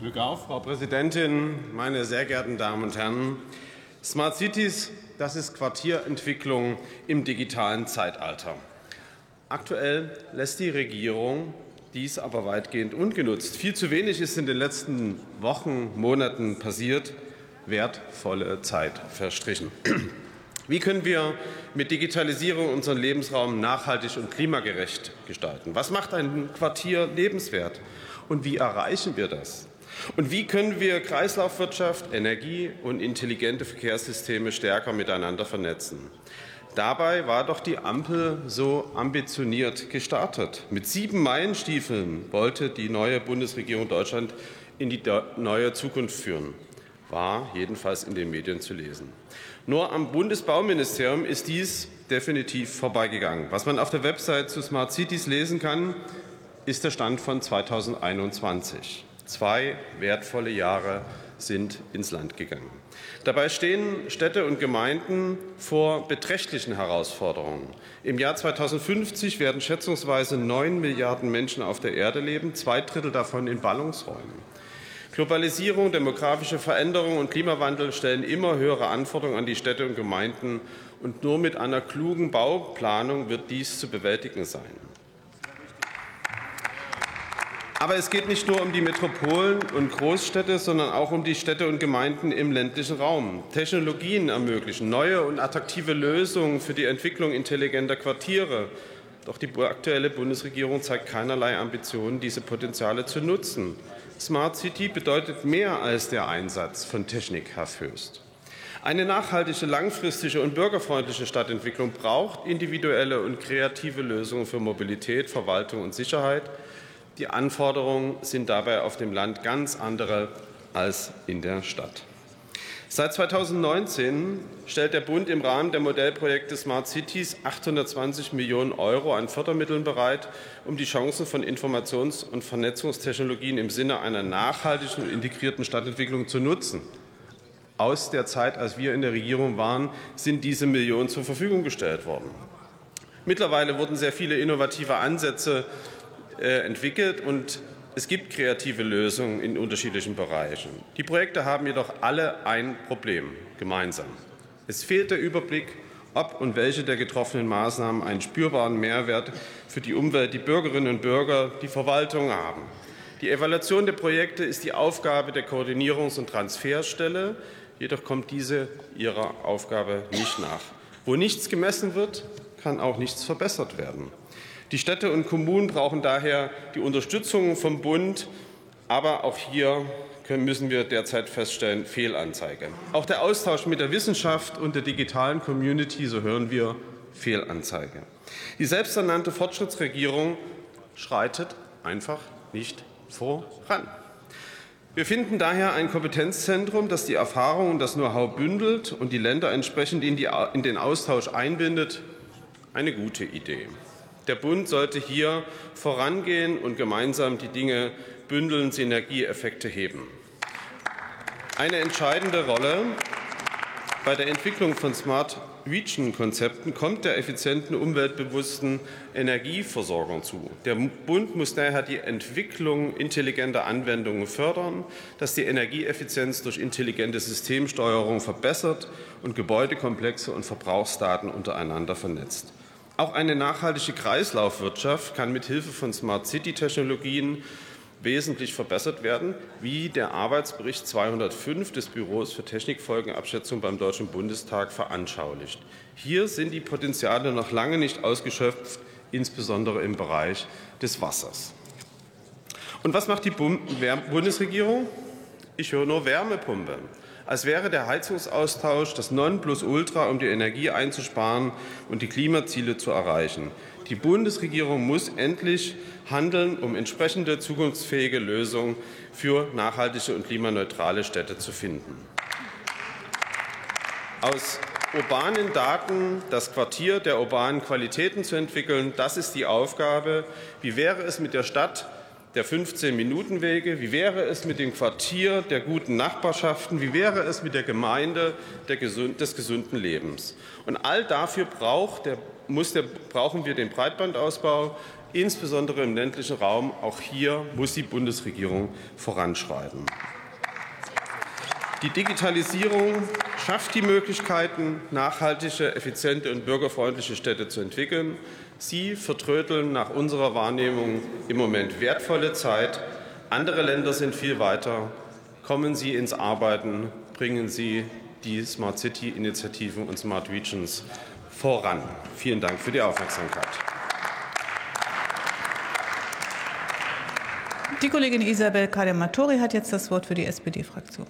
Glück auf, Frau Präsidentin, meine sehr geehrten Damen und Herren. Smart Cities, das ist Quartierentwicklung im digitalen Zeitalter. Aktuell lässt die Regierung dies aber weitgehend ungenutzt. Viel zu wenig ist in den letzten Wochen, Monaten passiert, wertvolle Zeit verstrichen. Wie können wir mit Digitalisierung unseren Lebensraum nachhaltig und klimagerecht gestalten? Was macht ein Quartier lebenswert? Und wie erreichen wir das? Und wie können wir Kreislaufwirtschaft, Energie und intelligente Verkehrssysteme stärker miteinander vernetzen? Dabei war doch die Ampel so ambitioniert gestartet. Mit sieben Meilenstiefeln wollte die neue Bundesregierung Deutschland in die neue Zukunft führen. War jedenfalls in den Medien zu lesen. Nur am Bundesbauministerium ist dies definitiv vorbeigegangen. Was man auf der Website zu Smart Cities lesen kann, ist der Stand von 2021. Zwei wertvolle Jahre sind ins Land gegangen. Dabei stehen Städte und Gemeinden vor beträchtlichen Herausforderungen. Im Jahr 2050 werden schätzungsweise neun Milliarden Menschen auf der Erde leben, zwei Drittel davon in Ballungsräumen. Globalisierung, demografische Veränderungen und Klimawandel stellen immer höhere Anforderungen an die Städte und Gemeinden. Und nur mit einer klugen Bauplanung wird dies zu bewältigen sein. Aber es geht nicht nur um die Metropolen und Großstädte, sondern auch um die Städte und Gemeinden im ländlichen Raum. Technologien ermöglichen neue und attraktive Lösungen für die Entwicklung intelligenter Quartiere. Doch die aktuelle Bundesregierung zeigt keinerlei Ambitionen, diese Potenziale zu nutzen. Smart City bedeutet mehr als der Einsatz von Technik, Herr Fürst. Eine nachhaltige, langfristige und bürgerfreundliche Stadtentwicklung braucht individuelle und kreative Lösungen für Mobilität, Verwaltung und Sicherheit. Die Anforderungen sind dabei auf dem Land ganz andere als in der Stadt. Seit 2019 stellt der Bund im Rahmen der Modellprojekte Smart Cities 820 Millionen Euro an Fördermitteln bereit, um die Chancen von Informations- und Vernetzungstechnologien im Sinne einer nachhaltigen und integrierten Stadtentwicklung zu nutzen. Aus der Zeit, als wir in der Regierung waren, sind diese Millionen zur Verfügung gestellt worden. Mittlerweile wurden sehr viele innovative Ansätze äh, entwickelt und es gibt kreative Lösungen in unterschiedlichen Bereichen. Die Projekte haben jedoch alle ein Problem gemeinsam. Es fehlt der Überblick, ob und welche der getroffenen Maßnahmen einen spürbaren Mehrwert für die Umwelt, die Bürgerinnen und Bürger, die Verwaltung haben. Die Evaluation der Projekte ist die Aufgabe der Koordinierungs- und Transferstelle, jedoch kommt diese ihrer Aufgabe nicht nach. Wo nichts gemessen wird, kann auch nichts verbessert werden. Die Städte und Kommunen brauchen daher die Unterstützung vom Bund. Aber auch hier müssen wir derzeit feststellen, Fehlanzeige. Auch der Austausch mit der Wissenschaft und der digitalen Community, so hören wir, Fehlanzeige. Die selbsternannte Fortschrittsregierung schreitet einfach nicht voran. Wir finden daher ein Kompetenzzentrum, das die Erfahrung und das Know-how bündelt und die Länder entsprechend in, die, in den Austausch einbindet, eine gute Idee. Der Bund sollte hier vorangehen und gemeinsam die Dinge bündeln, Synergieeffekte heben. Eine entscheidende Rolle bei der Entwicklung von Smart Region-Konzepten kommt der effizienten, umweltbewussten Energieversorgung zu. Der Bund muss daher die Entwicklung intelligenter Anwendungen fördern, dass die Energieeffizienz durch intelligente Systemsteuerung verbessert und Gebäudekomplexe und Verbrauchsdaten untereinander vernetzt. Auch eine nachhaltige Kreislaufwirtschaft kann mit Hilfe von Smart City Technologien wesentlich verbessert werden, wie der Arbeitsbericht 205 des Büros für Technikfolgenabschätzung beim Deutschen Bundestag veranschaulicht. Hier sind die Potenziale noch lange nicht ausgeschöpft, insbesondere im Bereich des Wassers. Und was macht die Bundesregierung? Ich höre nur Wärmepumpe als wäre der Heizungsaustausch das Nonplusultra, um die Energie einzusparen und die Klimaziele zu erreichen. Die Bundesregierung muss endlich handeln, um entsprechende zukunftsfähige Lösungen für nachhaltige und klimaneutrale Städte zu finden. Aus urbanen Daten das Quartier der urbanen Qualitäten zu entwickeln, das ist die Aufgabe. Wie wäre es mit der Stadt der 15-Minuten-Wege? Wie wäre es mit dem Quartier der guten Nachbarschaften? Wie wäre es mit der Gemeinde des gesunden Lebens? Und all dafür braucht der, muss der, brauchen wir den Breitbandausbau insbesondere im ländlichen Raum. Auch hier muss die Bundesregierung voranschreiten. Die Digitalisierung schafft die Möglichkeiten, nachhaltige, effiziente und bürgerfreundliche Städte zu entwickeln. Sie vertrödeln nach unserer Wahrnehmung im Moment wertvolle Zeit. Andere Länder sind viel weiter. Kommen Sie ins Arbeiten, bringen Sie die Smart City-Initiativen und Smart Regions voran. Vielen Dank für die Aufmerksamkeit. Die Kollegin Isabel Kadematori hat jetzt das Wort für die SPD-Fraktion.